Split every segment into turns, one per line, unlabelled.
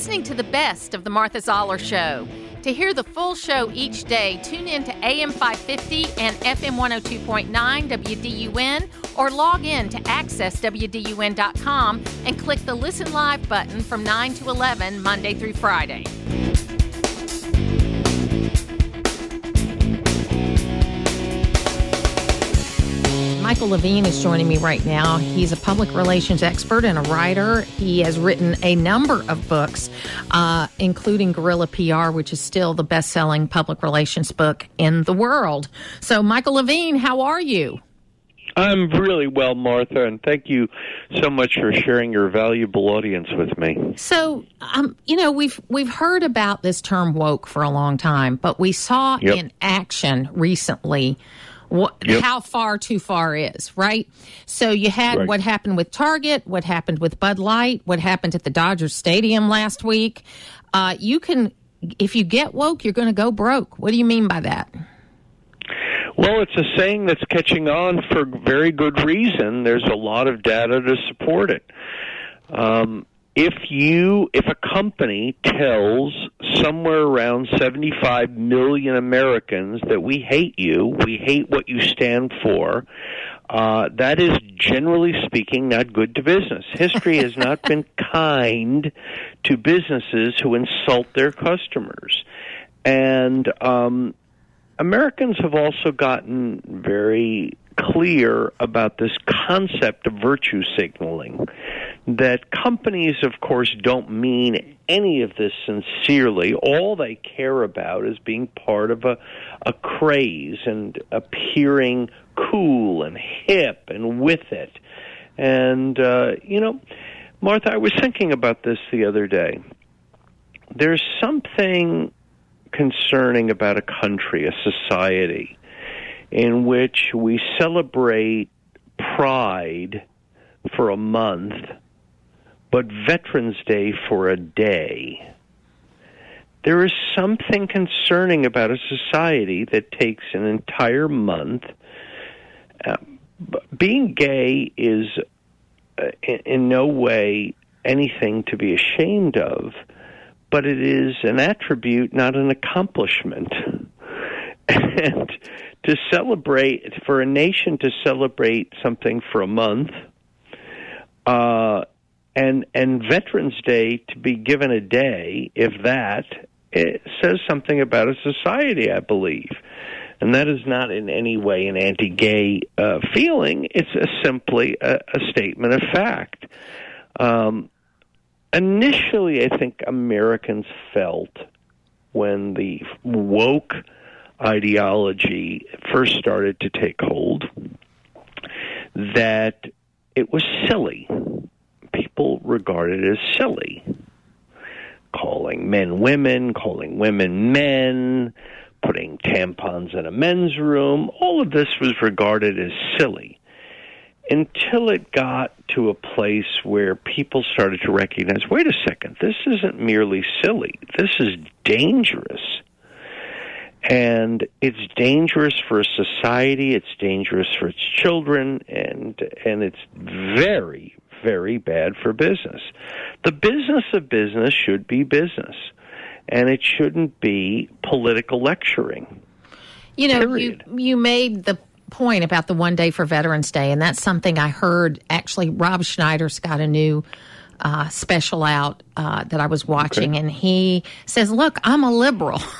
listening to the best of the Martha Zoller Show. To hear the full show each day, tune in to AM 550 and FM 102.9 WDUN or log in to accesswdun.com and click the Listen Live button from 9 to 11 Monday through Friday. Michael Levine is joining me right now. He's a public relations expert and a writer. He has written a number of books, uh, including Guerrilla PR, which is still the best selling public relations book in the world. So, Michael Levine, how are you?
I'm really well, Martha, and thank you so much for sharing your valuable audience with me.
So, um, you know, we've we've heard about this term woke for a long time, but we saw yep. in action recently what, yep. how far too far is, right? So you had right. what happened with Target, what happened with Bud Light, what happened at the Dodgers Stadium last week. Uh, you can, if you get woke, you're going to go broke. What do you mean by that?
Well, it's a saying that's catching on for very good reason. There's a lot of data to support it. Um, if you if a company tells somewhere around 75 million Americans that we hate you, we hate what you stand for, uh, that is generally speaking not good to business. History has not been kind to businesses who insult their customers, and um, Americans have also gotten very clear about this concept of virtue signaling that companies, of course, don't mean any of this sincerely. All they care about is being part of a, a craze and appearing cool and hip and with it. And, uh, you know, Martha, I was thinking about this the other day. There's something concerning about a country, a society, in which we celebrate pride for a month but Veterans Day for a day. There is something concerning about a society that takes an entire month. Uh, being gay is uh, in, in no way anything to be ashamed of, but it is an attribute, not an accomplishment. and to celebrate, for a nation to celebrate something for a month, uh, and and Veterans Day to be given a day, if that, it says something about a society, I believe. And that is not in any way an anti-gay uh, feeling. It's a, simply a, a, statement of fact. Um, initially, I think Americans felt when the woke ideology first started to take hold that it was silly people regard it as silly. Calling men women, calling women men, putting tampons in a men's room, all of this was regarded as silly. Until it got to a place where people started to recognize wait a second, this isn't merely silly, this is dangerous. And it's dangerous for society, it's dangerous for its children, and and it's very, very bad for business. The business of business should be business, and it shouldn't be political lecturing.
You know, Period. you you made the point about the one day for Veterans Day, and that's something I heard. Actually, Rob Schneider's got a new uh, special out uh, that I was watching, okay. and he says, "Look, I'm a liberal."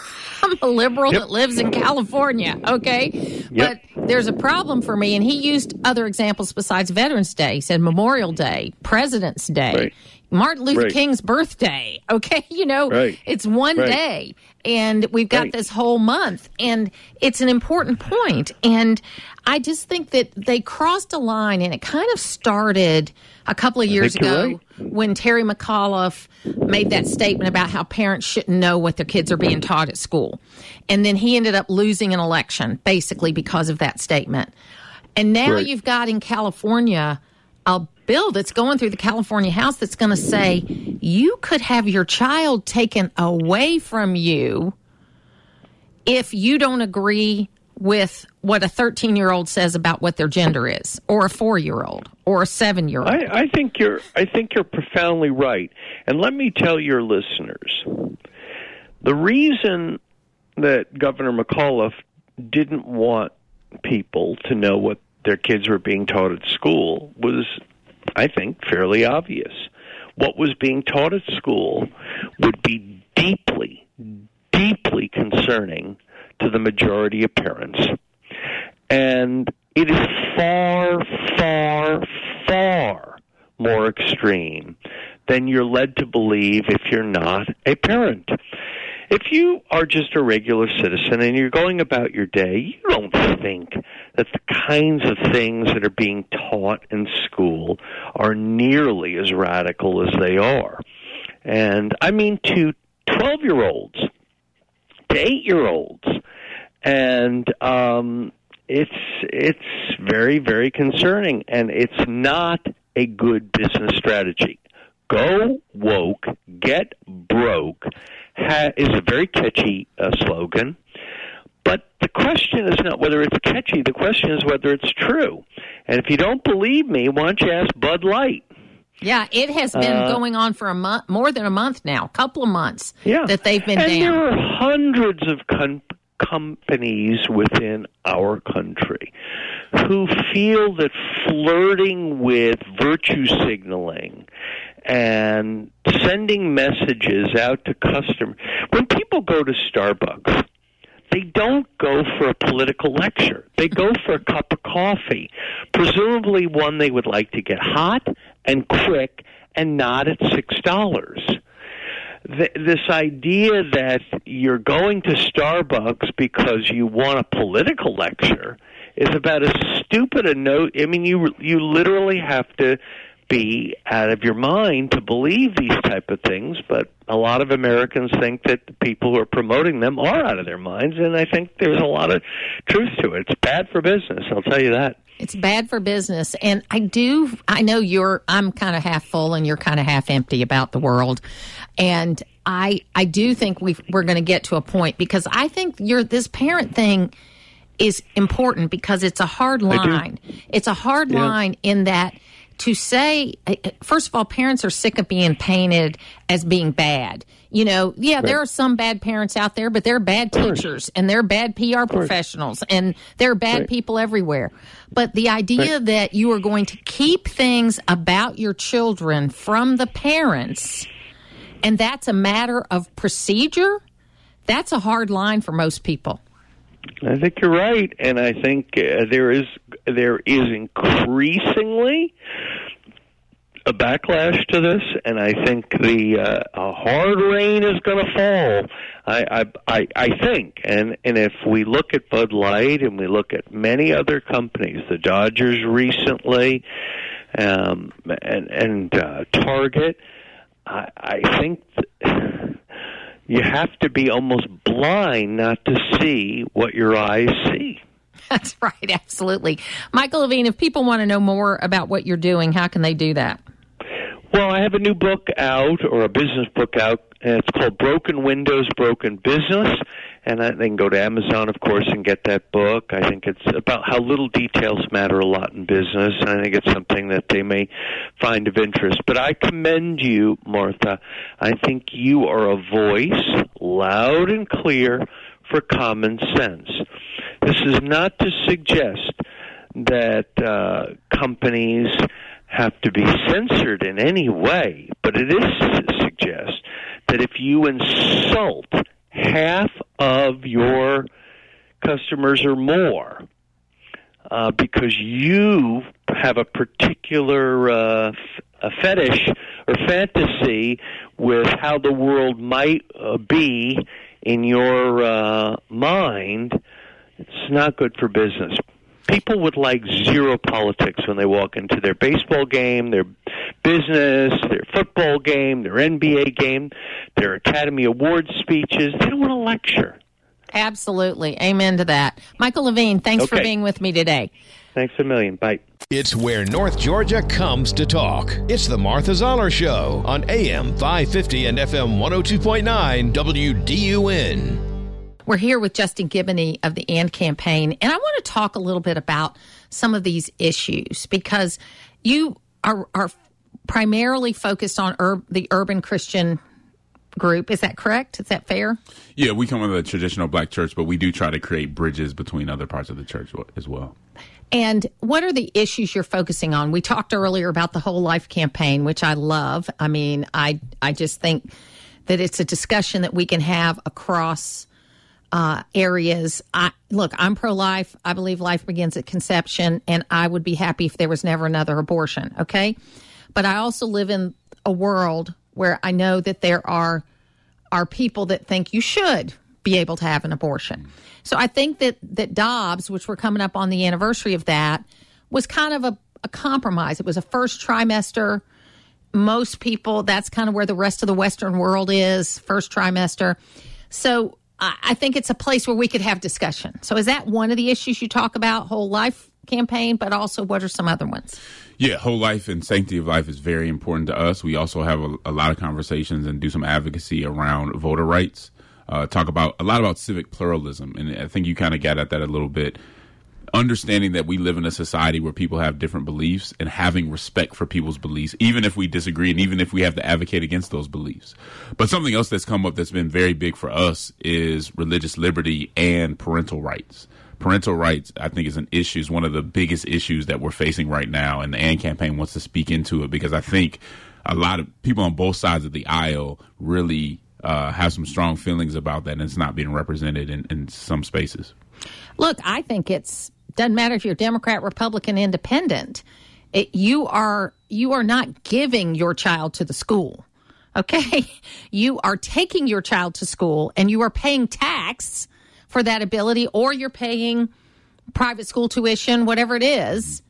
I'm a liberal yep. that lives in California, okay? Yep. But there's a problem for me. And he used other examples besides Veterans Day. He said Memorial Day, President's Day. Right. Martin Luther right. King's birthday. Okay, you know, right. it's one right. day and we've got this whole month and it's an important point. point and I just think that they crossed a line and it kind of started a couple of years ago when Terry McAuliffe made that statement about how parents shouldn't know what their kids are being taught at school. And then he ended up losing an election basically because of that statement. And now you've got in California a bill that's going through the California House that's going to say you could have your child taken away from you if you don't agree with what a 13 year old says about what their gender is, or a four year old, or a seven year old.
I, I think you're. I think you're profoundly right. And let me tell your listeners, the reason that Governor McAuliffe didn't want people to know what their kids were being taught at school was, I think, fairly obvious. What was being taught at school would be deeply, deeply concerning to the majority of parents. And it is far, far, far more extreme than you're led to believe if you're not a parent. If you are just a regular citizen and you're going about your day, you don't think that the kinds of things that are being taught in school are nearly as radical as they are. And I mean to 12 year olds, to 8 year olds. And um, it's it's very very concerning, and it's not a good business strategy. Go woke, get broke, ha- is a very catchy uh, slogan. But the question is not whether it's catchy. The question is whether it's true. And if you don't believe me, why don't you ask Bud Light?
Yeah, it has been uh, going on for a month, more than a month now, a couple of months.
Yeah,
that they've been
and
down.
there are hundreds of con- companies within our country who feel that flirting with virtue signaling and sending messages out to customers. When people go to Starbucks, they don't go for a political lecture. They go for a cup of coffee, presumably one they would like to get hot and quick and not at $6 this idea that you're going to Starbucks because you want a political lecture is about as stupid a note. I mean, you you literally have to be out of your mind to believe these type of things, but a lot of Americans think that the people who are promoting them are out of their minds, and I think there's a lot of truth to it. It's bad for business, I'll tell you that.
It's bad for business. And I do, I know you're, I'm kind of half full and you're kind of half empty about the world. And I, I do think we we're going to get to a point because I think you're, this parent thing is important because it's a hard line. It's a hard yeah. line in that to say, uh, first of all, parents are sick of being painted as being bad. You know, yeah, right. there are some bad parents out there, but there are bad teachers and there are bad PR professionals and there are bad right. people everywhere. But the idea right. that you are going to keep things about your children from the parents and that's a matter of procedure, that's a hard line for most people.
I think you're right, and I think uh, there is there is increasingly a backlash to this, and I think the uh, a hard rain is going to fall. I, I I I think, and and if we look at Bud Light and we look at many other companies, the Dodgers recently, um, and and uh, Target, I, I think. Th- you have to be almost blind not to see what your eyes see.
That's right, absolutely. Michael Levine, if people want to know more about what you're doing, how can they do that?
Well, I have a new book out, or a business book out. And it's called Broken Windows, Broken Business. And I, they can go to Amazon, of course, and get that book. I think it's about how little details matter a lot in business. And I think it's something that they may find of interest. But I commend you, Martha. I think you are a voice, loud and clear, for common sense. This is not to suggest that uh, companies have to be censored in any way, but it is to suggest that if you insult half of your customers or more uh, because you have a particular uh, a fetish or fantasy with how the world might uh, be in your uh, mind, it's not good for business people would like zero politics when they walk into their baseball game, their business, their football game, their NBA game, their Academy Awards speeches. They don't want to lecture.
Absolutely. Amen to that. Michael Levine, thanks okay. for being with me today.
Thanks a million. Bye.
It's where North Georgia comes to talk. It's the Martha Zoller Show on AM 550 and FM 102.9 WDUN.
We're here with Justin Giboney of the AND campaign, and I want to talk a little bit about some of these issues because you are, are primarily focused on ur- the urban Christian group. Is that correct? Is that fair?
Yeah, we come from a traditional black church, but we do try to create bridges between other parts of the church as well.
And what are the issues you're focusing on? We talked earlier about the whole life campaign, which I love. I mean, I I just think that it's a discussion that we can have across uh, areas. I look, I'm pro life. I believe life begins at conception, and I would be happy if there was never another abortion. Okay, but I also live in a world where I know that there are are people that think you should be able to have an abortion. So I think that that Dobbs, which we're coming up on the anniversary of that, was kind of a, a compromise. It was a first trimester. Most people, that's kind of where the rest of the Western world is, first trimester. So I think it's a place where we could have discussion. So is that one of the issues you talk about, whole life campaign, but also what are some other ones?
Yeah, whole life and sanctity of life is very important to us. We also have a, a lot of conversations and do some advocacy around voter rights. Uh, talk about a lot about civic pluralism, and I think you kind of got at that a little bit. Understanding that we live in a society where people have different beliefs and having respect for people's beliefs, even if we disagree and even if we have to advocate against those beliefs. But something else that's come up that's been very big for us is religious liberty and parental rights parental rights, I think, is an issue, is one of the biggest issues that we're facing right now. And the AND campaign wants to speak into it because I think a lot of people on both sides of the aisle really uh, have some strong feelings about that, and it's not being represented in, in some spaces.
Look, I think it's doesn't matter if you're Democrat, Republican, Independent. It, you are you are not giving your child to the school. Okay, you are taking your child to school, and you are paying tax for that ability, or you're paying private school tuition, whatever it is.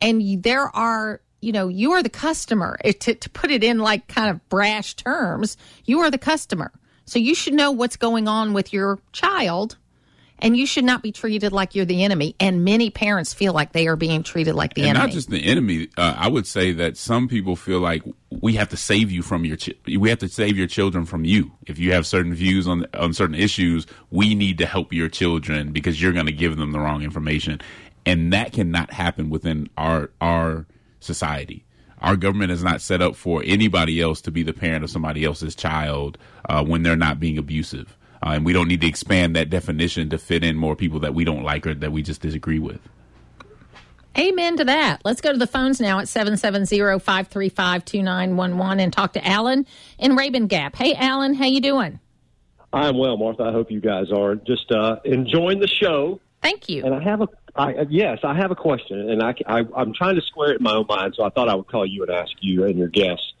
And there are, you know, you are the customer. It, to, to put it in like kind of brash terms, you are the customer. So you should know what's going on with your child and you should not be treated like you're the enemy. And many parents feel like they are being treated like the
and
enemy.
Not just the enemy. Uh, I would say that some people feel like we have to save you from your. Ch- we have to save your children from you. If you have certain views on on certain issues, we need to help your children because you're going to give them the wrong information, and that cannot happen within our our society. Our government is not set up for anybody else to be the parent of somebody else's child uh, when they're not being abusive. Uh, and we don't need to expand that definition to fit in more people that we don't like or that we just disagree with.
Amen to that. Let's go to the phones now at 770-535-2911 and talk to Alan in Rabun Gap. Hey, Alan, how you doing?
I'm well, Martha. I hope you guys are just uh, enjoying the show.
Thank you.
And I have a I, yes, I have a question, and I, I, I'm trying to square it in my own mind. So I thought I would call you and ask you and your guests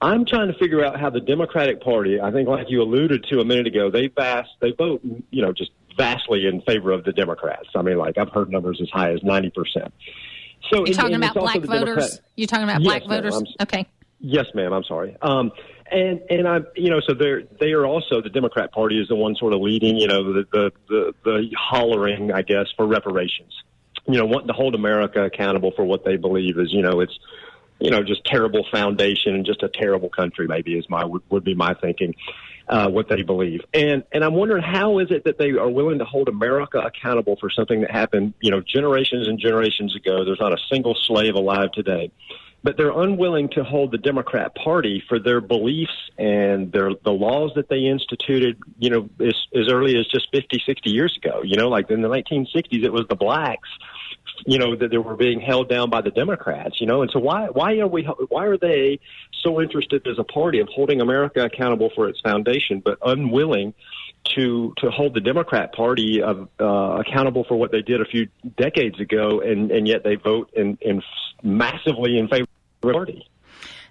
I'm trying to figure out how the Democratic Party, I think, like you alluded to a minute ago, they vast, they vote, you know, just vastly in favor of the Democrats. I mean, like I've heard numbers as high as ninety percent.
So you're talking about black voters. You're talking about
yes,
black voters. Okay.
Yes, ma'am. I'm sorry. Um, and and I, you know, so they're they are also the Democrat Party is the one sort of leading, you know, the the the, the hollering, I guess, for reparations. You know, wanting to hold America accountable for what they believe is, you know, it's you know, just terrible foundation and just a terrible country. Maybe is my would, would be my thinking. Uh, what they believe, and and I'm wondering how is it that they are willing to hold America accountable for something that happened, you know, generations and generations ago. There's not a single slave alive today, but they're unwilling to hold the Democrat Party for their beliefs and their the laws that they instituted, you know, as as early as just 50, 60 years ago. You know, like in the 1960s, it was the blacks you know that they were being held down by the Democrats, you know, and so why why are we why are they so interested as a party of holding America accountable for its foundation, but unwilling to to hold the Democrat Party of, uh, accountable for what they did a few decades ago, and and yet they vote in, in massively in favor of the party.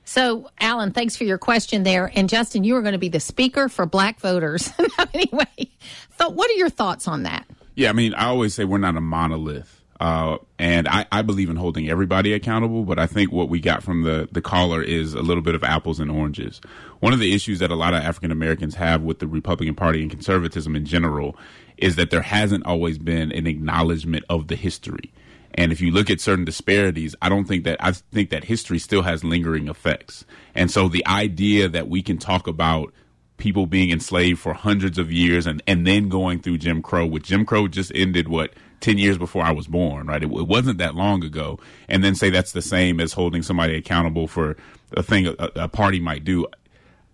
So, Alan, thanks for your question there. And Justin, you are going to be the speaker for black voters. anyway, so what are your thoughts on that?
Yeah, I mean, I always say we're not a monolith. Uh, and I, I, believe in holding everybody accountable, but I think what we got from the, the caller is a little bit of apples and oranges. One of the issues that a lot of African Americans have with the Republican Party and conservatism in general is that there hasn't always been an acknowledgement of the history. And if you look at certain disparities, I don't think that I think that history still has lingering effects. And so the idea that we can talk about people being enslaved for hundreds of years and, and then going through Jim Crow, which Jim Crow just ended, what, 10 years before I was born, right? It, it wasn't that long ago. And then say that's the same as holding somebody accountable for a thing a, a party might do.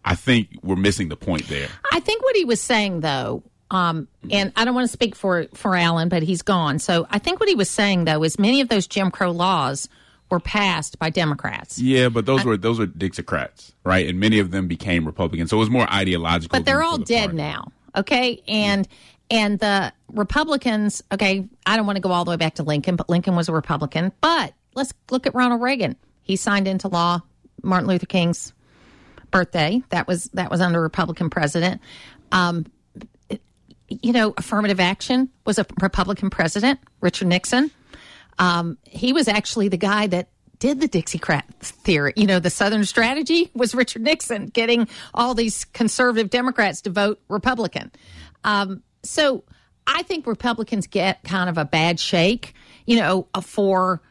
I think we're missing the point there.
I think what he was saying, though, um, and I don't want to speak for for Alan, but he's gone. So I think what he was saying, though, is many of those Jim Crow laws were passed by Democrats.
Yeah, but those I, were those were Dixiecrats, right? And many of them became Republicans. So it was more ideological.
But they're all the dead party. now. Okay, and and the Republicans. Okay, I don't want to go all the way back to Lincoln, but Lincoln was a Republican. But let's look at Ronald Reagan. He signed into law Martin Luther King's birthday. That was that was under Republican president. Um, you know, affirmative action was a Republican president, Richard Nixon. Um, he was actually the guy that did the Dixiecrat theory. You know, the Southern strategy was Richard Nixon getting all these conservative Democrats to vote Republican. Um, so I think Republicans get kind of a bad shake, you know, for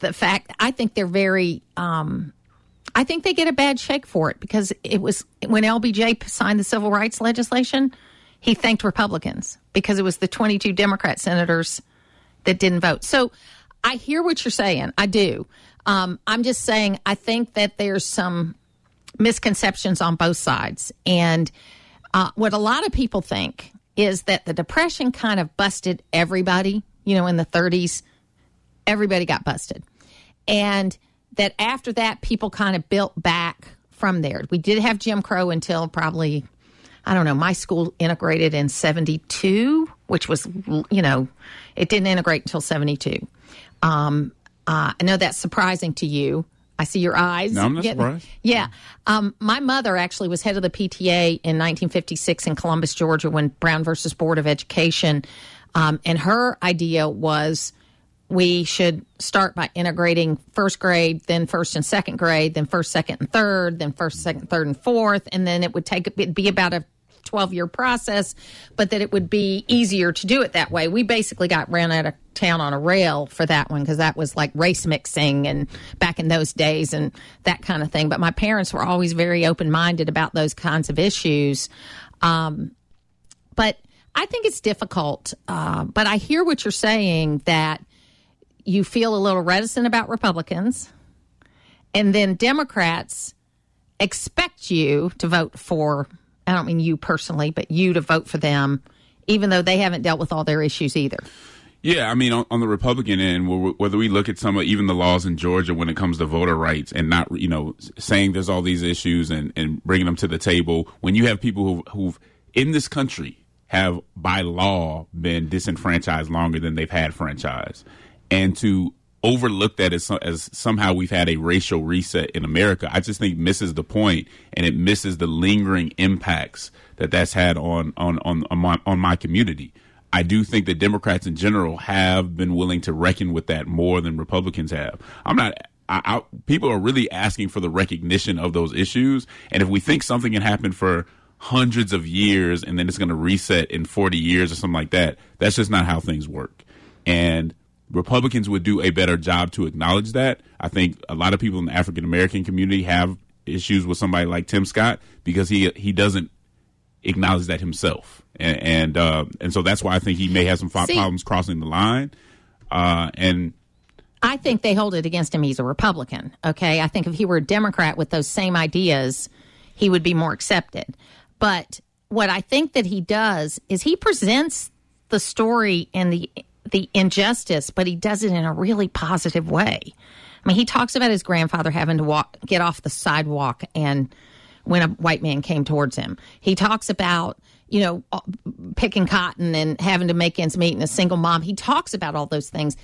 the fact I think they're very um, I think they get a bad shake for it because it was when LBJ signed the civil rights legislation, he thanked Republicans because it was the 22 Democrat senators that didn't vote. So I hear what you're saying. I do. Um, I'm just saying I think that there's some misconceptions on both sides. And uh, what a lot of people think is that the Depression kind of busted everybody. You know, in the 30s, everybody got busted. And that after that, people kind of built back from there. We did have Jim Crow until probably, I don't know, my school integrated in 72, which was, you know, it didn't integrate until 72. Um, uh, I know that's surprising to you. I see your eyes.
No, I'm not getting, surprised.
Yeah. Um, my mother actually was head of the PTA in 1956 in Columbus, Georgia, when Brown versus Board of Education. Um, and her idea was we should start by integrating first grade, then first and second grade, then first, second, and third, then first, second, third, and fourth, and then it would take it'd be about a 12 year process, but that it would be easier to do it that way. We basically got ran out of town on a rail for that one because that was like race mixing and back in those days and that kind of thing. But my parents were always very open minded about those kinds of issues. Um, but I think it's difficult. Uh, but I hear what you're saying that you feel a little reticent about Republicans, and then Democrats expect you to vote for, I don't mean you personally, but you to vote for them, even though they haven't dealt with all their issues either.
Yeah, I mean, on, on, the Republican end, whether we look at some of even the laws in Georgia when it comes to voter rights and not, you know, saying there's all these issues and, and bringing them to the table, when you have people who've, who've in this country have by law been disenfranchised longer than they've had franchise and to overlook that as, as somehow we've had a racial reset in America, I just think misses the point and it misses the lingering impacts that that's had on on on on my, on my community. I do think that Democrats in general have been willing to reckon with that more than Republicans have. I'm not. I, I, people are really asking for the recognition of those issues, and if we think something can happen for hundreds of years and then it's going to reset in 40 years or something like that, that's just not how things work. And Republicans would do a better job to acknowledge that. I think a lot of people in the African American community have issues with somebody like Tim Scott because he he doesn't acknowledge that himself, and and, uh, and so that's why I think he may have some See, problems crossing the line. Uh, and
I think they hold it against him. He's a Republican. Okay, I think if he were a Democrat with those same ideas, he would be more accepted. But what I think that he does is he presents the story and the the injustice, but he does it in a really positive way. I mean, he talks about his grandfather having to walk, get off the sidewalk, and when a white man came towards him, he talks about you know uh, picking cotton and having to make ends meet and a single mom. He talks about all those things.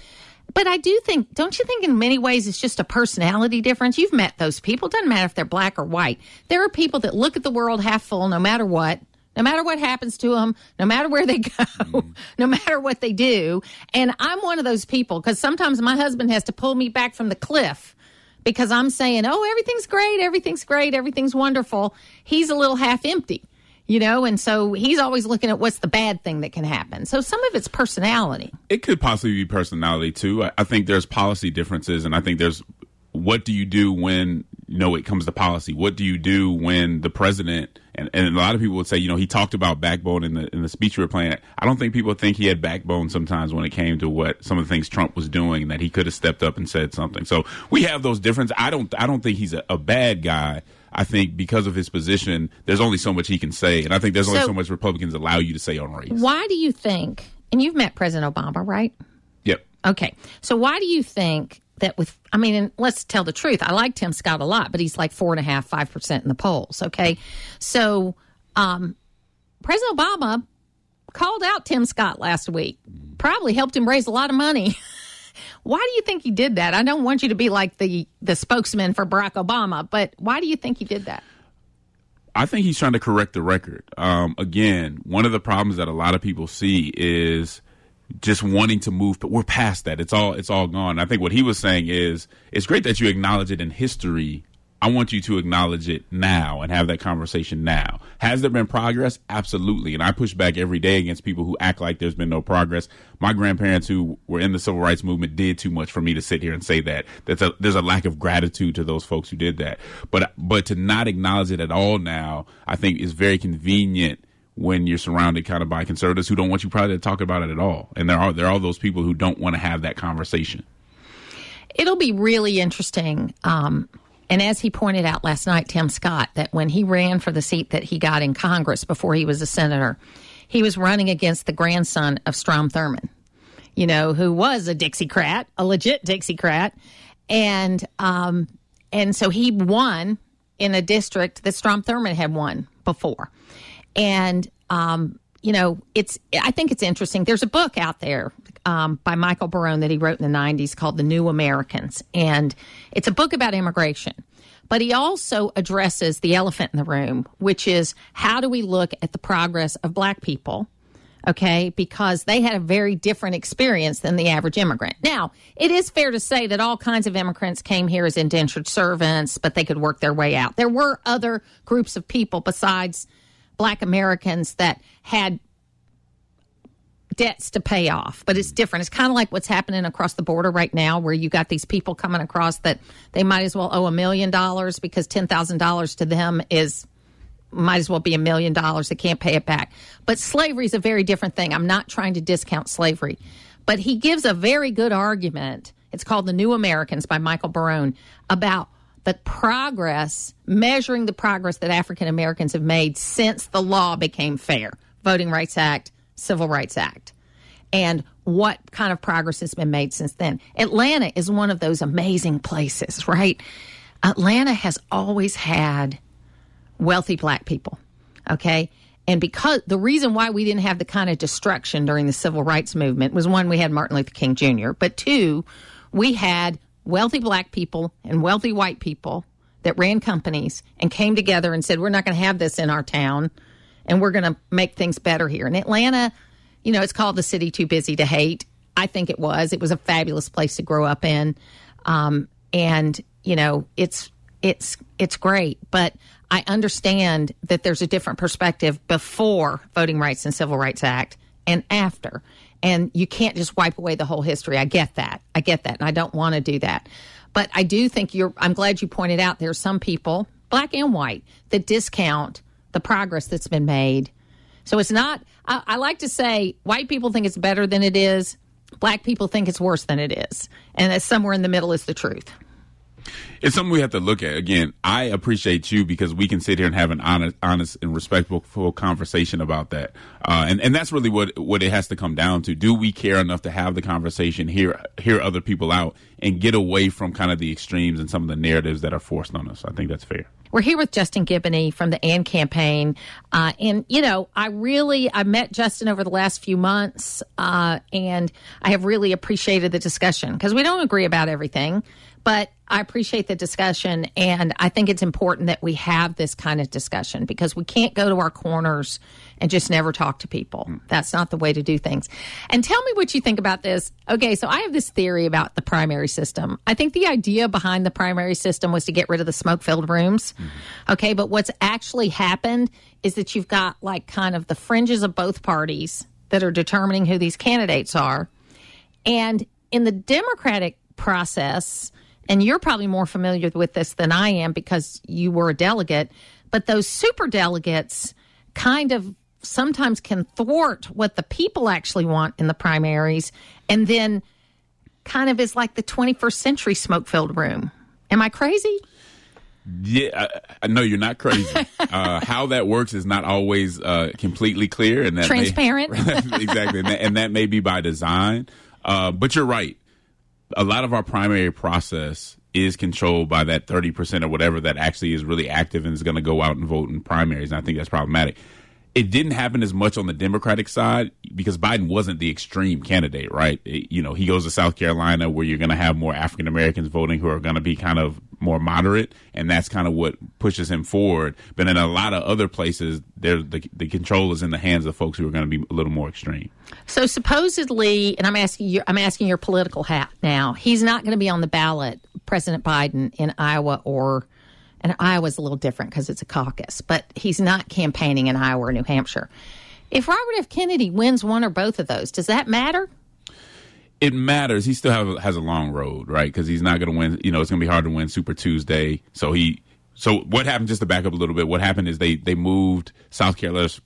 But I do think, don't you think in many ways it's just a personality difference? You've met those people. It doesn't matter if they're black or white. There are people that look at the world half full no matter what no matter what happens to them, no matter where they go, no matter what they do. And I'm one of those people because sometimes my husband has to pull me back from the cliff because I'm saying, oh, everything's great, everything's great, everything's wonderful. He's a little half empty, you know, and so he's always looking at what's the bad thing that can happen. So some of it's personality.
It could possibly be personality too. I think there's policy differences, and I think there's what do you do when you know, it comes to policy. What do you do when the president and, and a lot of people would say, you know, he talked about backbone in the in the speech you were playing. I don't think people think he had backbone sometimes when it came to what some of the things Trump was doing, and that he could have stepped up and said something. So we have those differences. I don't I don't think he's a, a bad guy. I think because of his position, there's only so much he can say, and I think there's only so, so much Republicans allow you to say on race.
Why do you think? And you've met President Obama, right?
Yep.
Okay. So why do you think that with I mean, and let's tell the truth. I like Tim Scott a lot, but he's like four and a half, five percent in the polls. Okay, so um, President Obama called out Tim Scott last week. Probably helped him raise a lot of money. why do you think he did that? I don't want you to be like the the spokesman for Barack Obama, but why do you think he did that?
I think he's trying to correct the record. Um, again, one of the problems that a lot of people see is just wanting to move, but we're past that. It's all it's all gone. I think what he was saying is it's great that you acknowledge it in history. I want you to acknowledge it now and have that conversation now. Has there been progress? Absolutely. And I push back every day against people who act like there's been no progress. My grandparents who were in the civil rights movement did too much for me to sit here and say that. That's a, there's a lack of gratitude to those folks who did that. But but to not acknowledge it at all now, I think is very convenient when you're surrounded kind of by conservatives who don't want you probably to talk about it at all. And there are there are those people who don't want to have that conversation.
It'll be really interesting. Um, and as he pointed out last night, Tim Scott, that when he ran for the seat that he got in Congress before he was a senator, he was running against the grandson of Strom Thurmond, you know, who was a Dixiecrat, a legit Dixiecrat, and um, and so he won in a district that Strom Thurmond had won before. And, um, you know, it's, I think it's interesting. There's a book out there um, by Michael Barone that he wrote in the 90s called The New Americans. And it's a book about immigration. But he also addresses the elephant in the room, which is how do we look at the progress of black people? okay, because they had a very different experience than the average immigrant. Now, it is fair to say that all kinds of immigrants came here as indentured servants, but they could work their way out. There were other groups of people besides black Americans that had debts to pay off, but it's different. It's kind of like what's happening across the border right now, where you got these people coming across that they might as well owe a million dollars because ten thousand dollars to them is might as well be a million dollars. They can't pay it back. But slavery is a very different thing. I'm not trying to discount slavery, but he gives a very good argument. It's called The New Americans by Michael Barone about the progress, measuring the progress that African Americans have made since the law became fair Voting Rights Act, Civil Rights Act, and what kind of progress has been made since then. Atlanta is one of those amazing places, right? Atlanta has always had wealthy black people, okay? And because the reason why we didn't have the kind of destruction during the civil rights movement was one, we had Martin Luther King Jr., but two, we had wealthy black people and wealthy white people that ran companies and came together and said, we're not going to have this in our town and we're going to make things better here. In Atlanta, you know, it's called the city too busy to hate. I think it was. It was a fabulous place to grow up in. Um, and, you know, it's, it's, it's great. But I understand that there's a different perspective before Voting Rights and Civil Rights Act and after and you can't just wipe away the whole history. I get that. I get that. And I don't want to do that. But I do think you're, I'm glad you pointed out there are some people, black and white, that discount the progress that's been made. So it's not, I, I like to say white people think it's better than it is, black people think it's worse than it is. And that somewhere in the middle is the truth.
It's something we have to look at. Again, I appreciate you because we can sit here and have an honest, honest and respectful conversation about that. Uh, and, and that's really what, what it has to come down to. Do we care enough to have the conversation, hear, hear other people out, and get away from kind of the extremes and some of the narratives that are forced on us? I think that's fair.
We're here with Justin Giboney from the AND campaign. Uh, and, you know, I really, I met Justin over the last few months, uh, and I have really appreciated the discussion because we don't agree about everything. But I appreciate the discussion, and I think it's important that we have this kind of discussion because we can't go to our corners and just never talk to people. That's not the way to do things. And tell me what you think about this. Okay, so I have this theory about the primary system. I think the idea behind the primary system was to get rid of the smoke filled rooms. Mm-hmm. Okay, but what's actually happened is that you've got like kind of the fringes of both parties that are determining who these candidates are. And in the Democratic process, and you're probably more familiar with this than I am because you were a delegate, but those super delegates kind of sometimes can thwart what the people actually want in the primaries and then kind of is like the 21st century smoke filled room. Am I crazy?
Yeah, I, no, you're not crazy. uh, how that works is not always uh, completely clear, and that
transparent.
May, exactly, and that, and that, may be by design. Uh, but you're right. A lot of our primary process is controlled by that 30% or whatever that actually is really active and is going to go out and vote in primaries. And I think that's problematic it didn't happen as much on the Democratic side because Biden wasn't the extreme candidate, right? It, you know, he goes to South Carolina where you're going to have more African Americans voting who are going to be kind of more moderate, and that's kind of what pushes him forward. But in a lot of other places, there the, the control is in the hands of folks who are going to be a little more extreme.
So supposedly, and I'm asking you, I'm asking your political hat now. He's not going to be on the ballot, President Biden, in Iowa or and Iowa's a little different because it's a caucus, but he's not campaigning in Iowa or New Hampshire. If Robert F. Kennedy wins one or both of those, does that matter?
It matters. He still have, has a long road, right? Because he's not going to win. You know, it's going to be hard to win Super Tuesday. So he. So what happened? Just to back up a little bit, what happened is they they moved South Carolina's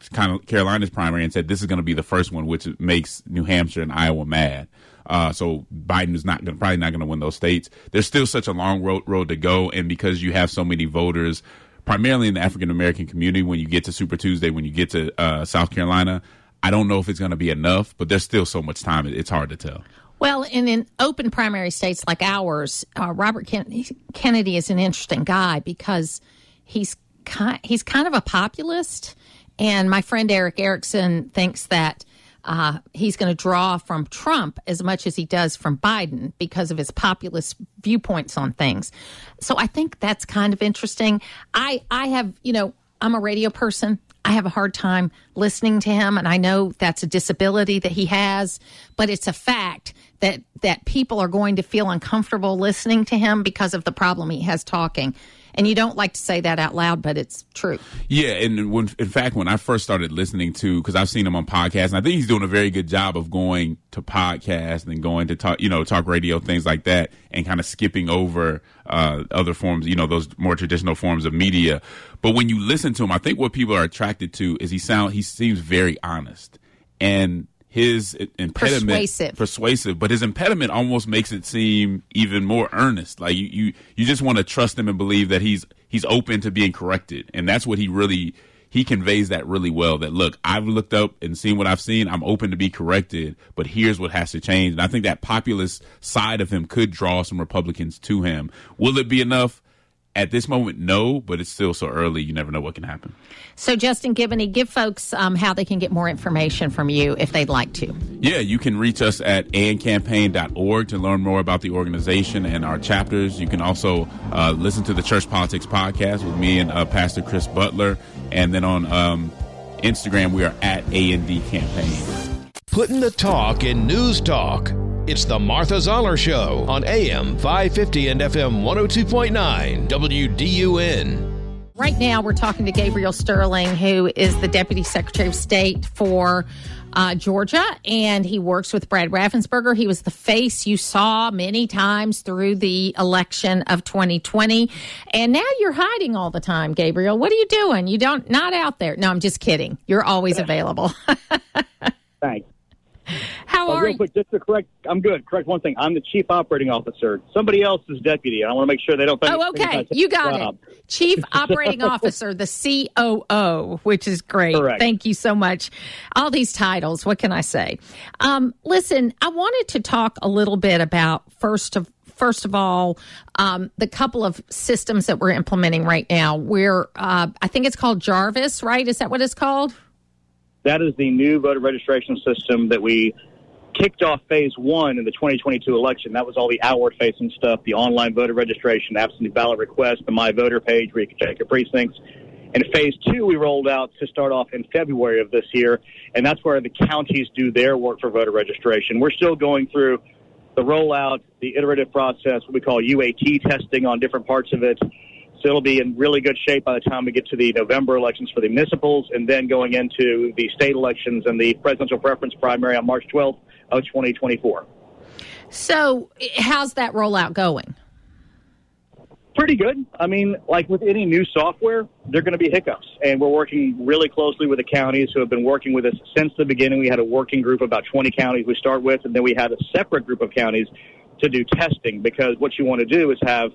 Carolina's primary and said this is going to be the first one, which makes New Hampshire and Iowa mad. Uh, so Biden is not gonna, probably not going to win those states. There's still such a long road, road to go, and because you have so many voters, primarily in the African American community, when you get to Super Tuesday, when you get to uh, South Carolina, I don't know if it's going to be enough, but there's still so much time. It's hard to tell.
Well, in, in open primary states like ours, uh, Robert Kennedy, Kennedy is an interesting guy because he's kind, he's kind of a populist. And my friend Erick Erickson thinks that uh, he's going to draw from Trump as much as he does from Biden because of his populist viewpoints on things. So I think that's kind of interesting. I I have you know I'm a radio person. I have a hard time listening to him, and I know that's a disability that he has, but it's a fact that that people are going to feel uncomfortable listening to him because of the problem he has talking. And you don't like to say that out loud, but it's true.
Yeah, and when, in fact, when I first started listening to, because I've seen him on podcasts, and I think he's doing a very good job of going to podcasts and going to talk, you know, talk radio, things like that, and kind of skipping over uh, other forms, you know, those more traditional forms of media. But when you listen to him, I think what people are attracted to is he sound he seems very honest and his impediment
persuasive.
persuasive, but his impediment almost makes it seem even more earnest. Like you, you, you just want to trust him and believe that he's he's open to being corrected, and that's what he really he conveys that really well. That look, I've looked up and seen what I've seen. I'm open to be corrected, but here's what has to change. And I think that populist side of him could draw some Republicans to him. Will it be enough? At this moment, no, but it's still so early. You never know what can happen.
So, Justin Giboney, give folks um, how they can get more information from you if they'd like to.
Yeah, you can reach us at andcampaign.org to learn more about the organization and our chapters. You can also uh, listen to the Church Politics Podcast with me and uh, Pastor Chris Butler. And then on um, Instagram, we are at AND Campaign.
Putting the talk in news talk. It's the Martha Zoller Show on AM 550 and FM 102.9 WDUN.
Right now, we're talking to Gabriel Sterling, who is the Deputy Secretary of State for uh, Georgia, and he works with Brad Raffensperger. He was the face you saw many times through the election of 2020, and now you're hiding all the time, Gabriel. What are you doing? You don't not out there? No, I'm just kidding. You're always available.
Thanks.
How are
real quick, just to correct, I'm good. Correct one thing. I'm the chief operating officer. Somebody else is deputy. I want to make sure they don't. Think
oh, okay. You got it. Chief operating officer, the COO, which is great.
Correct.
Thank you so much. All these titles. What can I say? Um, listen, I wanted to talk a little bit about first of first of all, um, the couple of systems that we're implementing right now. We're, uh, I think it's called GARViS, right? Is that what it's called?
That is the new voter registration system that we kicked off phase one in the 2022 election. That was all the outward facing stuff, the online voter registration, absentee ballot request, the My Voter page where you can check your precincts. And phase two, we rolled out to start off in February of this year, and that's where the counties do their work for voter registration. We're still going through the rollout, the iterative process, what we call UAT testing on different parts of it. It'll be in really good shape by the time we get to the November elections for the municipals and then going into the state elections and the presidential preference primary on March 12th of 2024.
So, how's that rollout going?
Pretty good. I mean, like with any new software, there are going to be hiccups. And we're working really closely with the counties who have been working with us since the beginning. We had a working group, about 20 counties we start with, and then we had a separate group of counties to do testing because what you want to do is have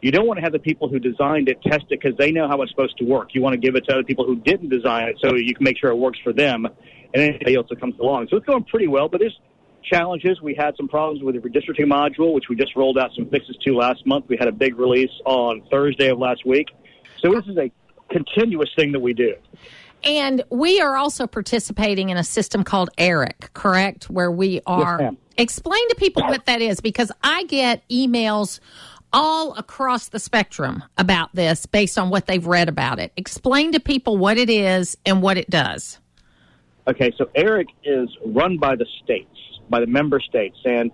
you don't want to have the people who designed it test it because they know how it's supposed to work. You want to give it to other people who didn't design it so you can make sure it works for them and anybody else that comes along. So it's going pretty well, but there's challenges. We had some problems with the redistricting module, which we just rolled out some fixes to last month. We had a big release on Thursday of last week. So this is a continuous thing that we do.
And we are also participating in a system called ERIC, correct? Where we are.
Yes,
explain to people what that is because I get emails all across the spectrum about this based on what they've read about it. Explain to people what it is and what it does.
Okay, so ERIC is run by the states by the member states. And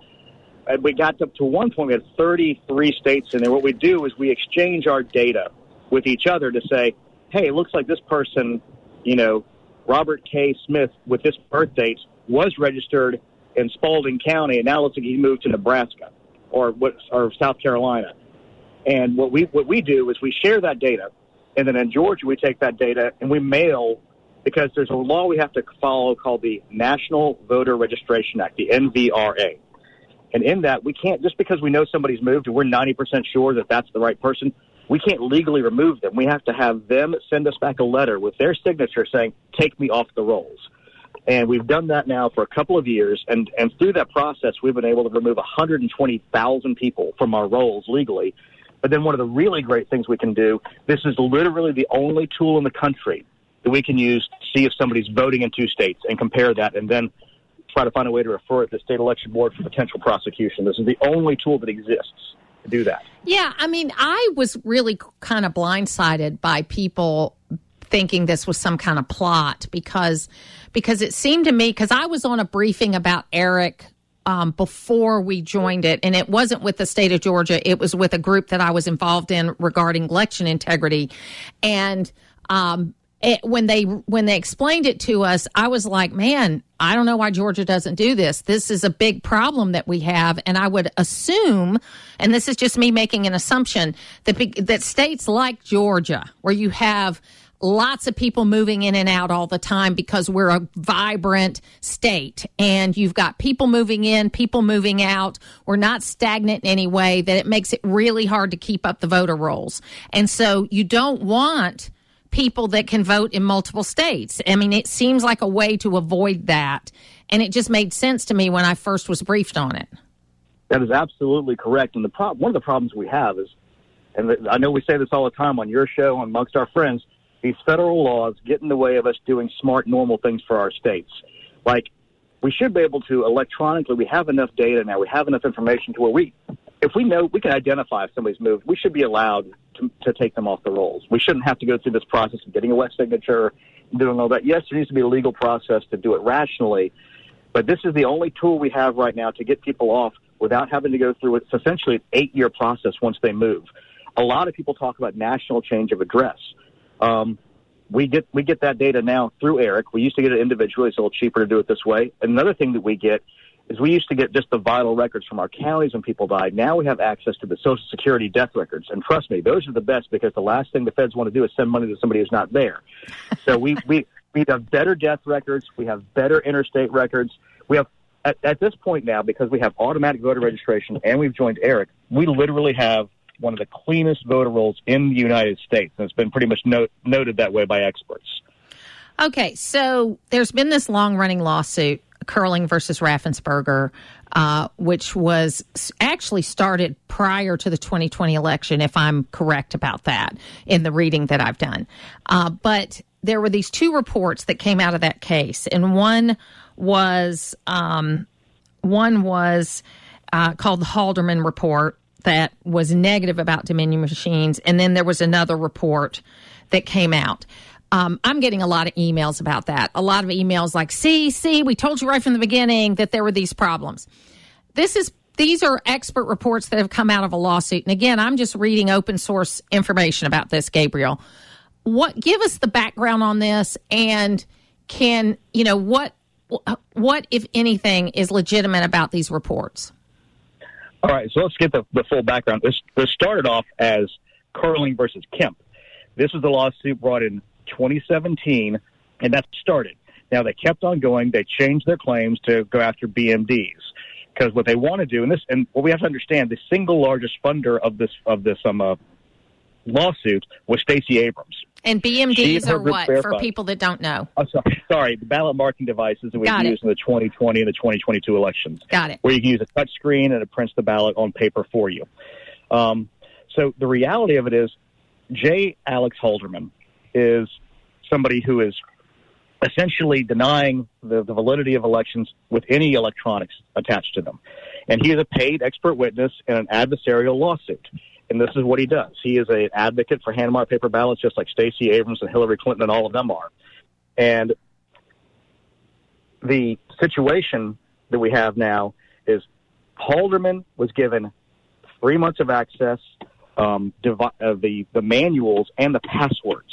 we got up to one point, we had 33 states in there. What we do is we exchange our data with each other to say, hey, it looks like this person, you know, Robert K. Smith with this birth date was registered in Spalding County, and now it looks like he moved to Nebraska or what or South Carolina. And what we what we do is we share that data, and then in Georgia we take that data and we mail because there's a law we have to follow called the National Voter Registration Act, the NVRA. And in that, we can't, just because we know somebody's moved and we're 90% sure that that's the right person, we can't legally remove them. We have to have them send us back a letter with their signature saying, take me off the rolls. And we've done that now for a couple of years. And, and through that process, we've been able to remove 120,000 people from our rolls legally. But then one of the really great things we can do, this is literally the only tool in the country that we can use to see if somebody's voting in two states and compare that and then try to find a way to refer it to the state election board for potential prosecution. This is the only tool that exists to do that.
Yeah, I mean, I was really kind of blindsided by people thinking this was some kind of plot because because it seemed to me because I was on a briefing about ERIC um, before we joined it, and it wasn't with the state of Georgia. It was with a group that I was involved in regarding election integrity, and um, it, when they when they explained it to us, I was like, man, I don't know why Georgia doesn't do this. This is a big problem that we have, and I would assume, and this is just me making an assumption that that states like Georgia, where you have lots of people moving in and out all the time because we're a vibrant state and you've got people moving in, people moving out. We're not stagnant in any way that it makes it really hard to keep up the voter rolls. And so you don't want people that can vote in multiple states. I mean, it seems like a way to avoid that. And it just made sense to me when I first was briefed on it.
That is absolutely correct. And the pro- one of the problems we have is, and I know we say this all the time on your show and amongst our friends, these federal laws get in the way of us doing smart, normal things for our states. Like, we should be able to electronically, we have enough data now, we have enough information to where we if we know we can identify if somebody's moved, we should be allowed to, to take them off the rolls. We shouldn't have to go through this process of getting a wet signature, doing all that. Yes, there needs to be a legal process to do it rationally, but this is the only tool we have right now to get people off without having to go through it's essentially an eight year process once they move. A lot of people talk about national change of address. Um, we get we get that data now through ERIC. We used to get it individually; it's a little cheaper to do it this way. Another thing that we get is we used to get just the vital records from our counties when people died. Now we have access to the Social Security death records. And trust me, those are the best because the last thing the feds want to do is send money to somebody who's not there. So we, we, we have better death records. We have better interstate records. We have, at, at this point now, because we have automatic voter registration and we've joined ERIC, we literally have one of the cleanest voter rolls in the United States. And it's been pretty much note, noted that way by experts.
Okay, so there's been this long running lawsuit Curling versus Raffensperger, uh, which was actually started prior to the 2020 election, if I'm correct about that in the reading that I've done. Uh, but there were these two reports that came out of that case, and one was um, one was uh, called the Halderman report that was negative about Dominion machines, and then there was another report that came out. Um, I'm getting a lot of emails about that. A lot of emails like, see, see, we told you right from the beginning that there were these problems. This is these are expert reports that have come out of a lawsuit. And again, I'm just reading open source information about this, Gabriel. What give us the background on this and can, you know, what what if anything is legitimate about these reports?
All right, so let's get the, the full background. This, this started off as Curling versus Kemp. This was a lawsuit brought in 2017, and that started. Now they kept on going. They changed their claims to go after BMDs because what they want to do, and this, and what we have to understand, the single largest funder of this of this um uh, lawsuit was Stacey Abrams.
And BMDs are what for people that don't know?
Oh, sorry, sorry, the ballot marking devices that we use in the 2020 and the 2022 elections.
Got it.
Where you can use a touch screen and it prints the ballot on paper for you. Um, so the reality of it is, J. Alex Halderman is somebody who is essentially denying the, the validity of elections with any electronics attached to them. And he is a paid expert witness in an adversarial lawsuit. And this is what he does. He is an advocate for hand marked paper ballots, just like Stacey Abrams and Hillary Clinton and all of them are. And the situation that we have now is Halderman was given three months of access, um, uh, the the manuals and the passwords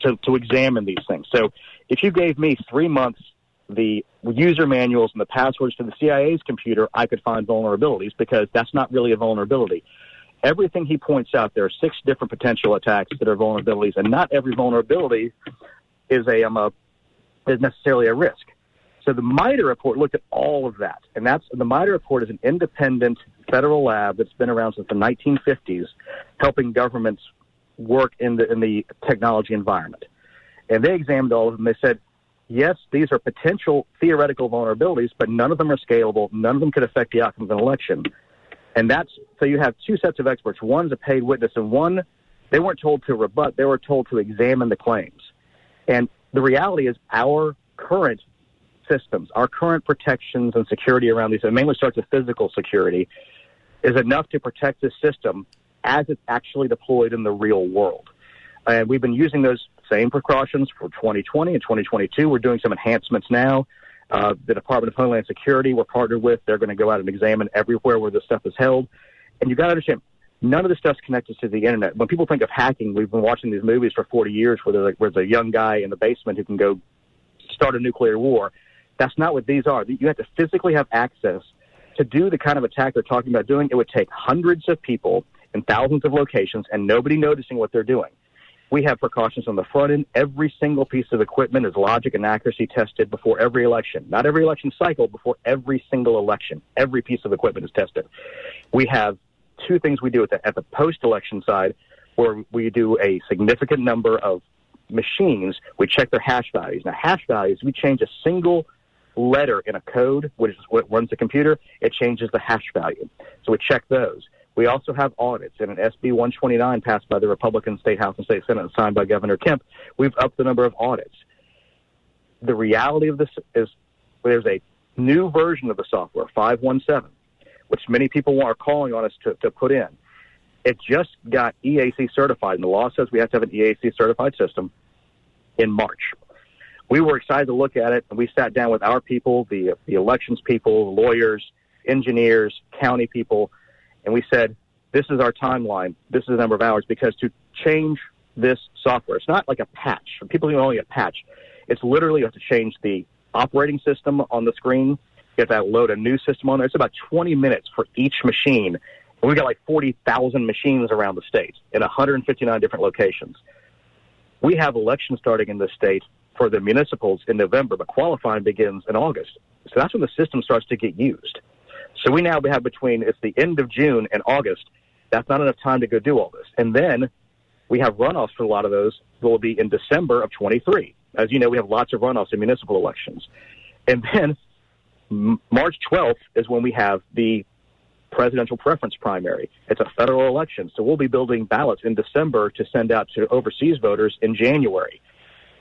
to to examine these things. So if you gave me three months the user manuals and the passwords to the CIA's computer, I could find vulnerabilities because that's not really a vulnerability everything he points out, there are six different potential attacks that are vulnerabilities, and not every vulnerability is a, um, a is necessarily a risk. So the MITRE report looked at all of that, and that's the MITRE report is an independent federal lab that's been around since the 1950s, helping governments work in the in the technology environment. And they examined all of them. They said, yes, these are potential theoretical vulnerabilities, but none of them are scalable. None of them could affect the outcome of an election. And that's so you have two sets of experts. One's a paid witness, and one they weren't told to rebut; they were told to examine the claims. And the reality is, our current systems, our current protections and security around these, it mainly starts with physical security, is enough to protect the system as it's actually deployed in the real world. And we've been using those same precautions for 2020 and 2022. We're doing some enhancements now uh, the Department of Homeland Security we're partnered with. They're going to go out and examine everywhere where this stuff is held. And you've got to understand, none of this stuff's connected to the internet. When people think of hacking, we've been watching these movies for 40 years where there's, where there's a young guy in the basement who can go start a nuclear war. That's not what these are. You have to physically have access to do the kind of attack they're talking about doing. It would take hundreds of people in thousands of locations and nobody noticing what they're doing. We have precautions on the front end. Every single piece of equipment is logic and accuracy tested before every election. Not every election cycle, before every single election. Every piece of equipment is tested. We have two things we do at the, at the post-election side where we do a significant number of machines. We check their hash values. Now, hash values, we change a single letter in a code, which is what runs the computer, it changes the hash value. So we check those. We also have audits. In an SB 129 passed by the Republican State House and State Senate and signed by Governor Kemp, we've upped the number of audits. The reality of this is there's a new version of the software, 517, which many people are calling on us to, to put in. It just got EAC certified, and the law says we have to have an EAC certified system in March. We were excited to look at it, and we sat down with our people, the, the elections people, lawyers, engineers, county people, and we said, this is our timeline. This is the number of hours because to change this software, it's not like a patch. For people who only a patch, it's literally you have to change the operating system on the screen. You have to load a new system on there. It's about 20 minutes for each machine. And we've got like 40,000 machines around the state in 159 different locations. We have elections starting in the state for the municipals in November, but qualifying begins in August. So that's when the system starts to get used. So we now have between it's the end of June and August. That's not enough time to go do all this. And then we have runoffs for a lot of those will be in December of 23. As you know, we have lots of runoffs in municipal elections. And then March 12th is when we have the presidential preference primary. It's a federal election. So we'll be building ballots in December to send out to overseas voters in January.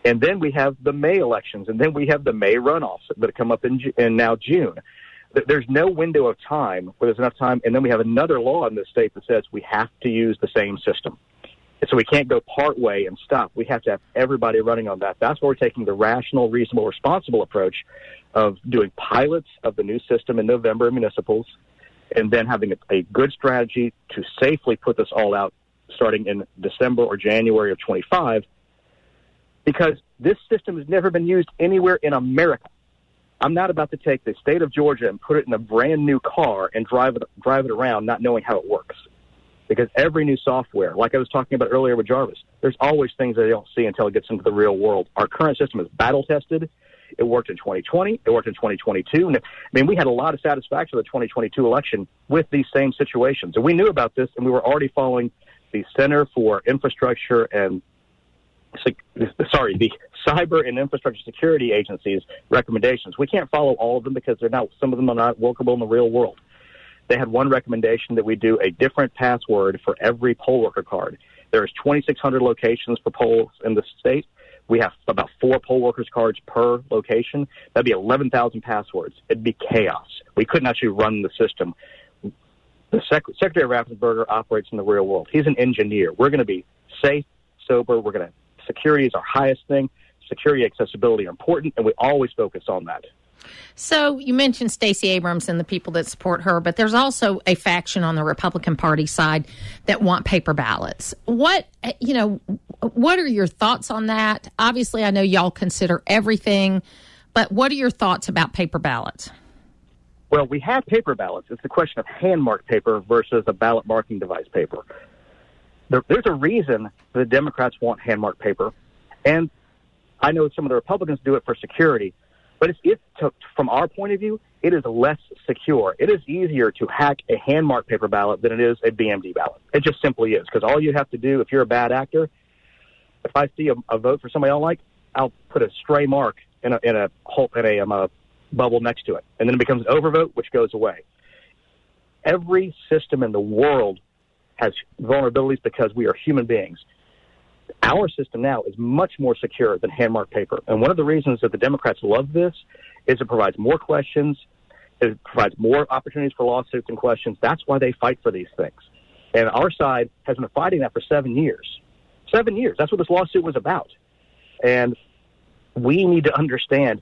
And then we have the May elections, and then we have the May runoffs that come up in, in now June there's no window of time where there's enough time. And then we have another law in the state that says we have to use the same system. And so we can't go part way and stop. We have to have everybody running on that. That's where we're taking the rational, reasonable, responsible approach of doing pilots of the new system in November in municipals and then having a, a good strategy to safely put this all out starting in December or January of 25 because this system has never been used anywhere in America. I'm not about to take the state of Georgia and put it in a brand new car and drive it drive it around not knowing how it works. Because every new software, like I was talking about earlier with GARViS, there's always things that they don't see until it gets into the real world. Our current system is battle tested. It worked in 2020. It worked in 2022. And I mean, we had a lot of satisfaction with the 2022 election with these same situations. And we knew about this, and we were already following the Center for Infrastructure and sorry, the cyber and infrastructure security agencies recommendations. We can't follow all of them because they're not, some of them are not workable in the real world. They had one recommendation that we do a different password for every poll worker card. There's 2,600 locations for polls in the state. We have about four poll workers cards per location. That'd be 11,000 passwords. It'd be chaos. We couldn't actually run the system. The Sec- Secretary Raffensperger operates in the real world. He's an engineer. We're going to be safe, sober. We're going to security is our highest thing. Security, accessibility are important, and we always focus on that.
So you mentioned Stacey Abrams and the people that support her, but there's also a faction on the Republican Party side that want paper ballots. What you know, what are your thoughts on that? Obviously, I know y'all consider everything, but what are your thoughts about paper ballots?
Well, we have paper ballots. It's a question of hand marked paper versus a ballot marking device paper there, there's a reason the Democrats want hand marked paper, and I know some of the Republicans do it for security. But it's, it's to, from our point of view, it is less secure. It is easier to hack a hand marked paper ballot than it is a BMD ballot. It just simply is because all you have to do if you're a bad actor, if I see a, a vote for somebody I don't like, I'll put a stray mark in a in a hole in a, um, a bubble next to it, and then it becomes an overvote, which goes away. Every system in the world has vulnerabilities because we are human beings. Our system now is much more secure than hand marked paper. And one of the reasons that the Democrats love this is it provides more questions, it provides more opportunities for lawsuits and questions. That's why they fight for these things. And our side has been fighting that for seven years. Seven years. That's what this lawsuit was about. And we need to understand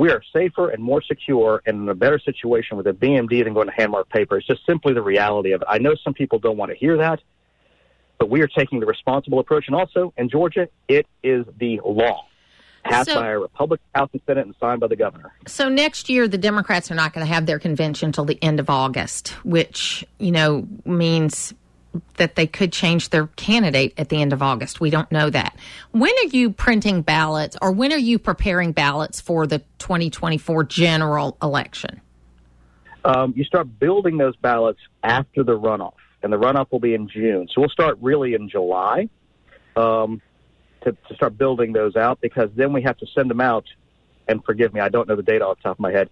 we are safer and more secure and in a better situation with a BMD than going to hand marked paper. It's just simply the reality of it. I know some people don't want to hear that, but we are taking the responsible approach. And also in Georgia, it is the law passed so, by a Republican House and Senate and signed by the governor.
So next year, the Democrats are not going to have their convention until the end of August, which you know means that they could change their candidate at the end of August. We don't know that. When are you printing ballots or when are you preparing ballots for the 2024 general election?
Um, you start building those ballots after the runoff, and the runoff will be in June. So we'll start really in July um, to, to start building those out because then we have to send them out. And forgive me, I don't know the date off the top of my head.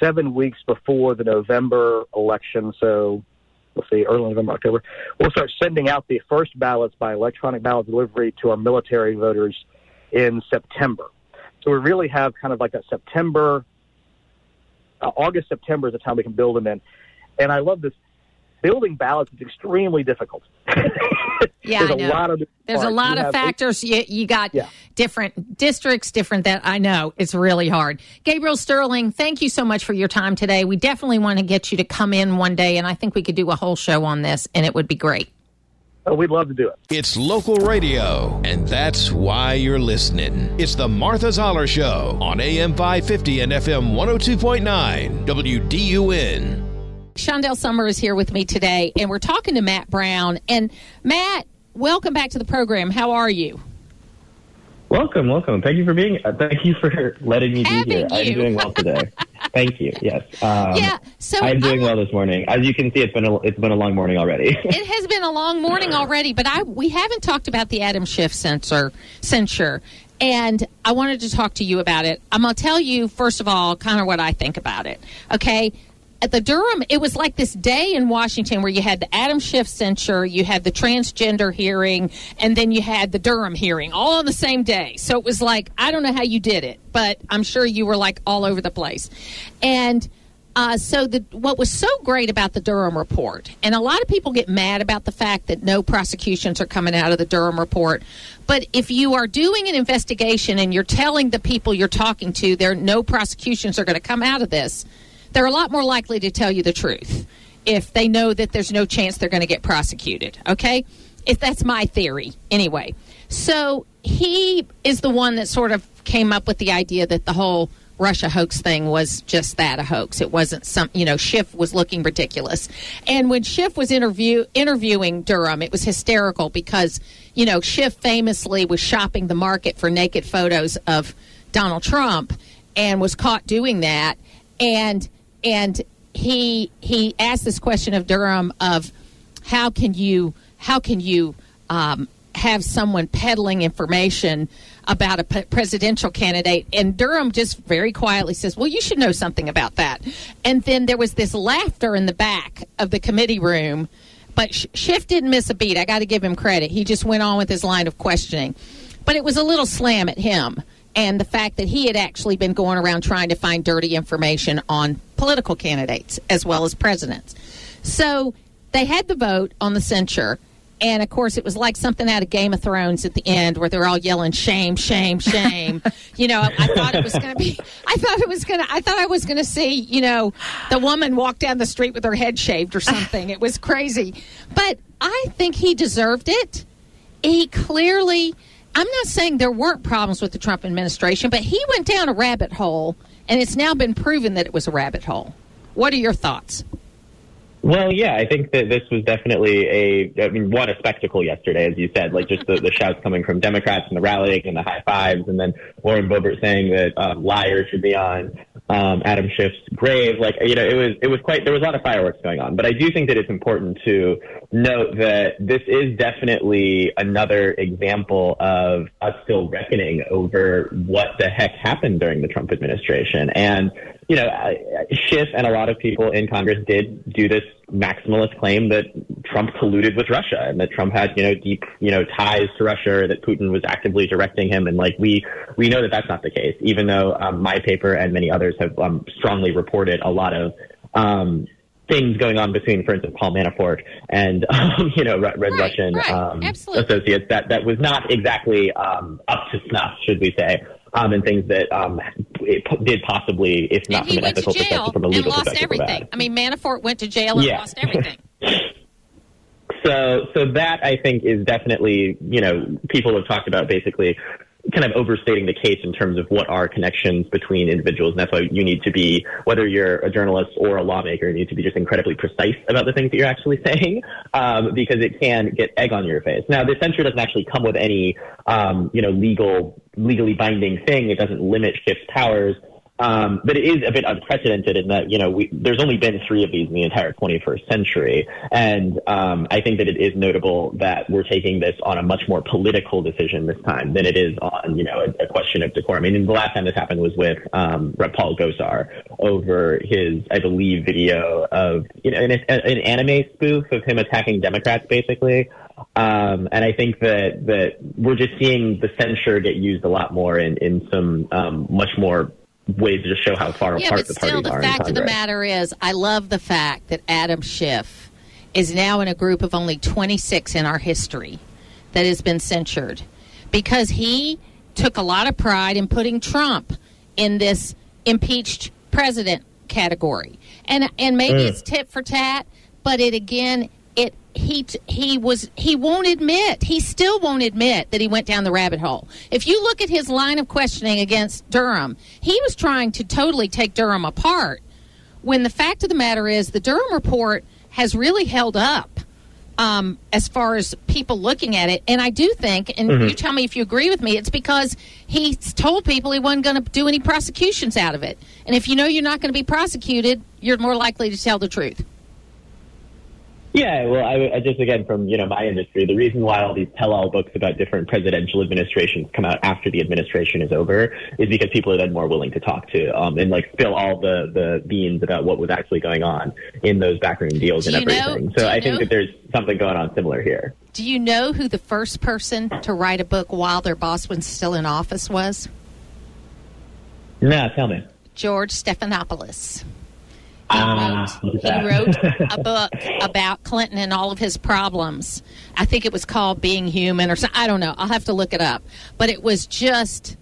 Seven weeks before the November election, so let's see, early November, October, we'll start sending out the first ballots by electronic ballot delivery to our military voters in September. So we really have kind of like a September, uh, August, September is the time we can build them in. And I love this. Building ballots is extremely difficult.
Yeah, There's a lot of There's parts. a lot you of factors. You, you got yeah. different districts, different that I know. It's really hard. Gabriel Sterling, thank you so much for your time today. We definitely want to get you to come in one day, and I think we could do a whole show on this, and it would be great.
Oh, we'd love to do it.
It's local radio, and that's why you're listening. It's the Martha Zoller Show on AM 550 and FM 102.9 WDUN.
Shondell Summer is here with me today, and we're talking to Matt Brown. And Matt, welcome back to the program. How are you?
Welcome, welcome. Thank you for being. Uh, thank you for letting me
be
here.
You.
I'm doing well today. thank you. Yes. Um,
yeah. So
I'm doing I'm, well this morning. As you can see, it's been a, it's been a long morning already.
it has been a long morning already, but I we haven't talked about the Adam Schiff censor censure. And I wanted to talk to you about it. I'm going to tell you, first of all, kind of what I think about it. Okay at the Durham, it was like this day in Washington where you had the Adam Schiff censure, you had the transgender hearing, and then you had the Durham hearing all on the same day. So it was like, I don't know how you did it, but I'm sure you were like all over the place. And uh, so the, what was so great about the Durham report, and a lot of people get mad about the fact that no prosecutions are coming out of the Durham report, but if you are doing an investigation and you're telling the people you're talking to there no prosecutions are going to come out of this, they're a lot more likely to tell you the truth if they know that there's no chance they're going to get prosecuted. Okay? If that's my theory, anyway. So he is the one that sort of came up with the idea that the whole Russia hoax thing was just that a hoax. It wasn't some, you know, Schiff was looking ridiculous. And when Schiff was interview interviewing Durham, it was hysterical because, you know, Schiff famously was shopping the market for naked photos of Donald Trump and was caught doing that. And and he he asked this question of Durham of how can you how can you um, have someone peddling information about a presidential candidate. And Durham just very quietly says, Well, you should know something about that. And then there was this laughter in the back of the committee room. But Schiff didn't miss a beat. I got to give him credit. He just went on with his line of questioning. But it was a little slam at him and the fact that he had actually been going around trying to find dirty information on political candidates as well as presidents. So they had the vote on the censure and of course, it was like something out of Game of Thrones at the end where they're all yelling "shame, shame, shame." you know, I thought it was going to be. I thought it was going to. I thought I was going to see, you know, the woman walk down the street with her head shaved or something. It was crazy, but I think he deserved it. He clearly. I'm not saying there weren't problems with the Trump administration, but he went down a rabbit hole, and it's now been proven that it was a rabbit hole. What are your thoughts?
Well, yeah, I think that this was definitely a, I mean, what a spectacle yesterday, as you said, like just the, the shouts coming from Democrats and the rallying and the high fives, and then Lauren Boebert saying that um, liars should be on um, Adam Schiff's grave. Like, you know, it was, it was quite, there was a lot of fireworks going on. But I do think that it's important to note that this is definitely another example of us still reckoning over what the heck happened during the Trump administration. And you know, Schiff and a lot of people in Congress did do this maximalist claim that Trump colluded with Russia and that Trump had, you know, deep, you know, ties to Russia, that Putin was actively directing him. And like, we, we know that that's not the case, even though um, my paper and many others have um, strongly reported a lot of, um, things going on between, for instance, Paul Manafort and um, you know Red right, Russian right. Um, associates that that was not exactly um, up to snuff, should we say? um, and things that it did possibly, if not from an ethical perspective, from a legal
and lost
perspective,
everything. I mean, Manafort went to jail and yeah. lost everything.
so, so that I think is definitely, you know, people have talked about basically kind of overstating the case in terms of what are connections between individuals. And that's why you need to be, whether you're a journalist or a lawmaker, you need to be just incredibly precise about the things that you're actually saying, um, because it can get egg on your face. Now, the censure doesn't actually come with any, um, you know, legal, legally binding thing. It doesn't limit Schiff's powers. Um, but it is a bit unprecedented in that, you know, we, there's only been three of these in the entire 21st century. And um, I think that it is notable that we're taking this on a much more political decision this time than it is on, you know, a, a question of decorum. I mean, the last time this happened was with um, Paul Gosar over his, I believe, video of, you know, an, an anime spoof of him attacking Democrats, basically. Um, and I think that, that we're just seeing the censure get used a lot more in, in some um, much more ways to show how far
yeah,
apart
the
parties
are. The fact of the matter is, I love the fact that Adam Schiff is now in a group of only 26 in our history that has been censured because he took a lot of pride in putting Trump in this impeached president category. And and maybe mm. it's tit for tat, but it again he he was he won't admit he still won't admit that he went down the rabbit hole. If you look at his line of questioning against Durham, he was trying to totally take Durham apart. When the fact of the matter is, the Durham report has really held up um, as far as people looking at it. And I do think, and mm-hmm. you tell me if you agree with me, it's because he told people he wasn't going to do any prosecutions out of it. And if you know you're not going to be prosecuted, you're more likely to tell the truth.
Yeah, well, I, I, just again from you know my industry, the reason why all these tell-all books about different presidential administrations come out after the administration is over is because people are then more willing to talk to um, and like spill all the the beans about what was actually going on in those backroom deals and everything.
Know,
so I
know,
think that there's something going on similar here.
Do you know who the first person to write a book while their boss was still in office was?
No, tell me.
George Stephanopoulos. He wrote, he wrote a book about Clinton and all of his problems. I think it was called Being Human or something. I don't know. I'll have to look it up. But it was just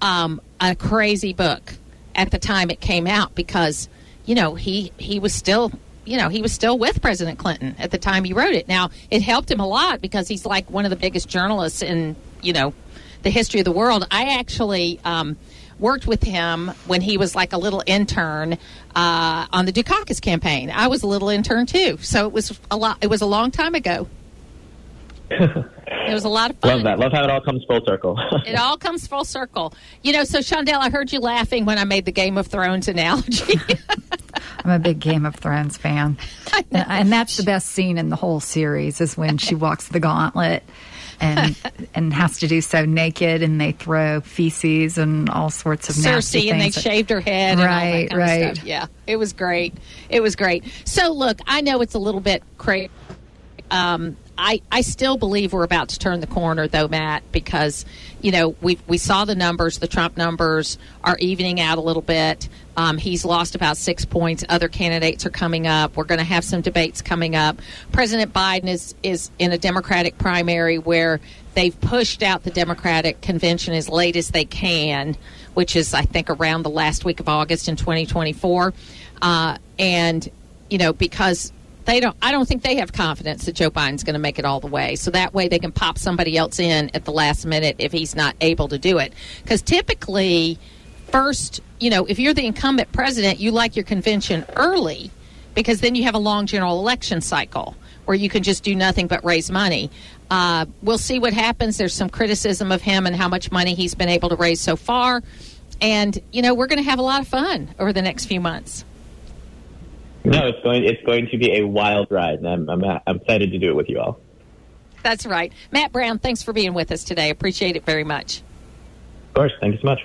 um, a crazy book at the time it came out because, you know, he, he was still you know, he was still with President Clinton at the time he wrote it. Now, it helped him a lot because he's like one of the biggest journalists in, you know, the history of the world. I actually um, worked with him when he was like a little intern uh, on the Dukakis campaign. I was a little intern too, so it was a lot. It was a long time ago. It was a lot of fun.
Love that. Love how it all comes full circle.
it all comes full circle. You know, so Shondell, I heard you laughing when I made the Game of Thrones analogy.
I'm a big Game of Thrones fan, and that's the best scene in the whole series is when she walks the gauntlet and and has to do so naked, and they throw feces and all sorts of
Cersei, and they
that,
shaved her head.
Right, right.
Yeah, it was great. It was great. So look, I know it's a little bit crazy. Um, I, I still believe we're about to turn the corner, though, Matt, because you know we we saw the numbers. The Trump numbers are evening out a little bit. Um, he's lost about six points. Other candidates are coming up. We're going to have some debates coming up. President Biden is is in a Democratic primary where they've pushed out the Democratic convention as late as they can, which is I think around the last week of August in 2024, uh, and you know because they don't I don't think they have confidence that Joe Biden's going to make it all the way. So that way they can pop somebody else in at the last minute if he's not able to do it. Cuz typically first, you know, if you're the incumbent president, you like your convention early because then you have a long general election cycle where you can just do nothing but raise money. Uh, we'll see what happens. There's some criticism of him and how much money he's been able to raise so far. And, you know, we're going to have a lot of fun over the next few months.
No, it's going. It's going to be a wild ride, and I'm, I'm, I'm excited to do it with you all.
That's right, Matt Brown. Thanks for being with us today. Appreciate it very much.
Of course. Thank you so much.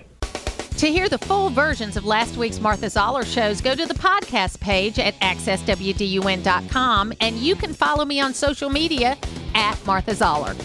To hear the full versions of last week's Martha Zoller shows, go to the podcast page at accesswdun.com, and you can follow me on social media at Martha Zoller.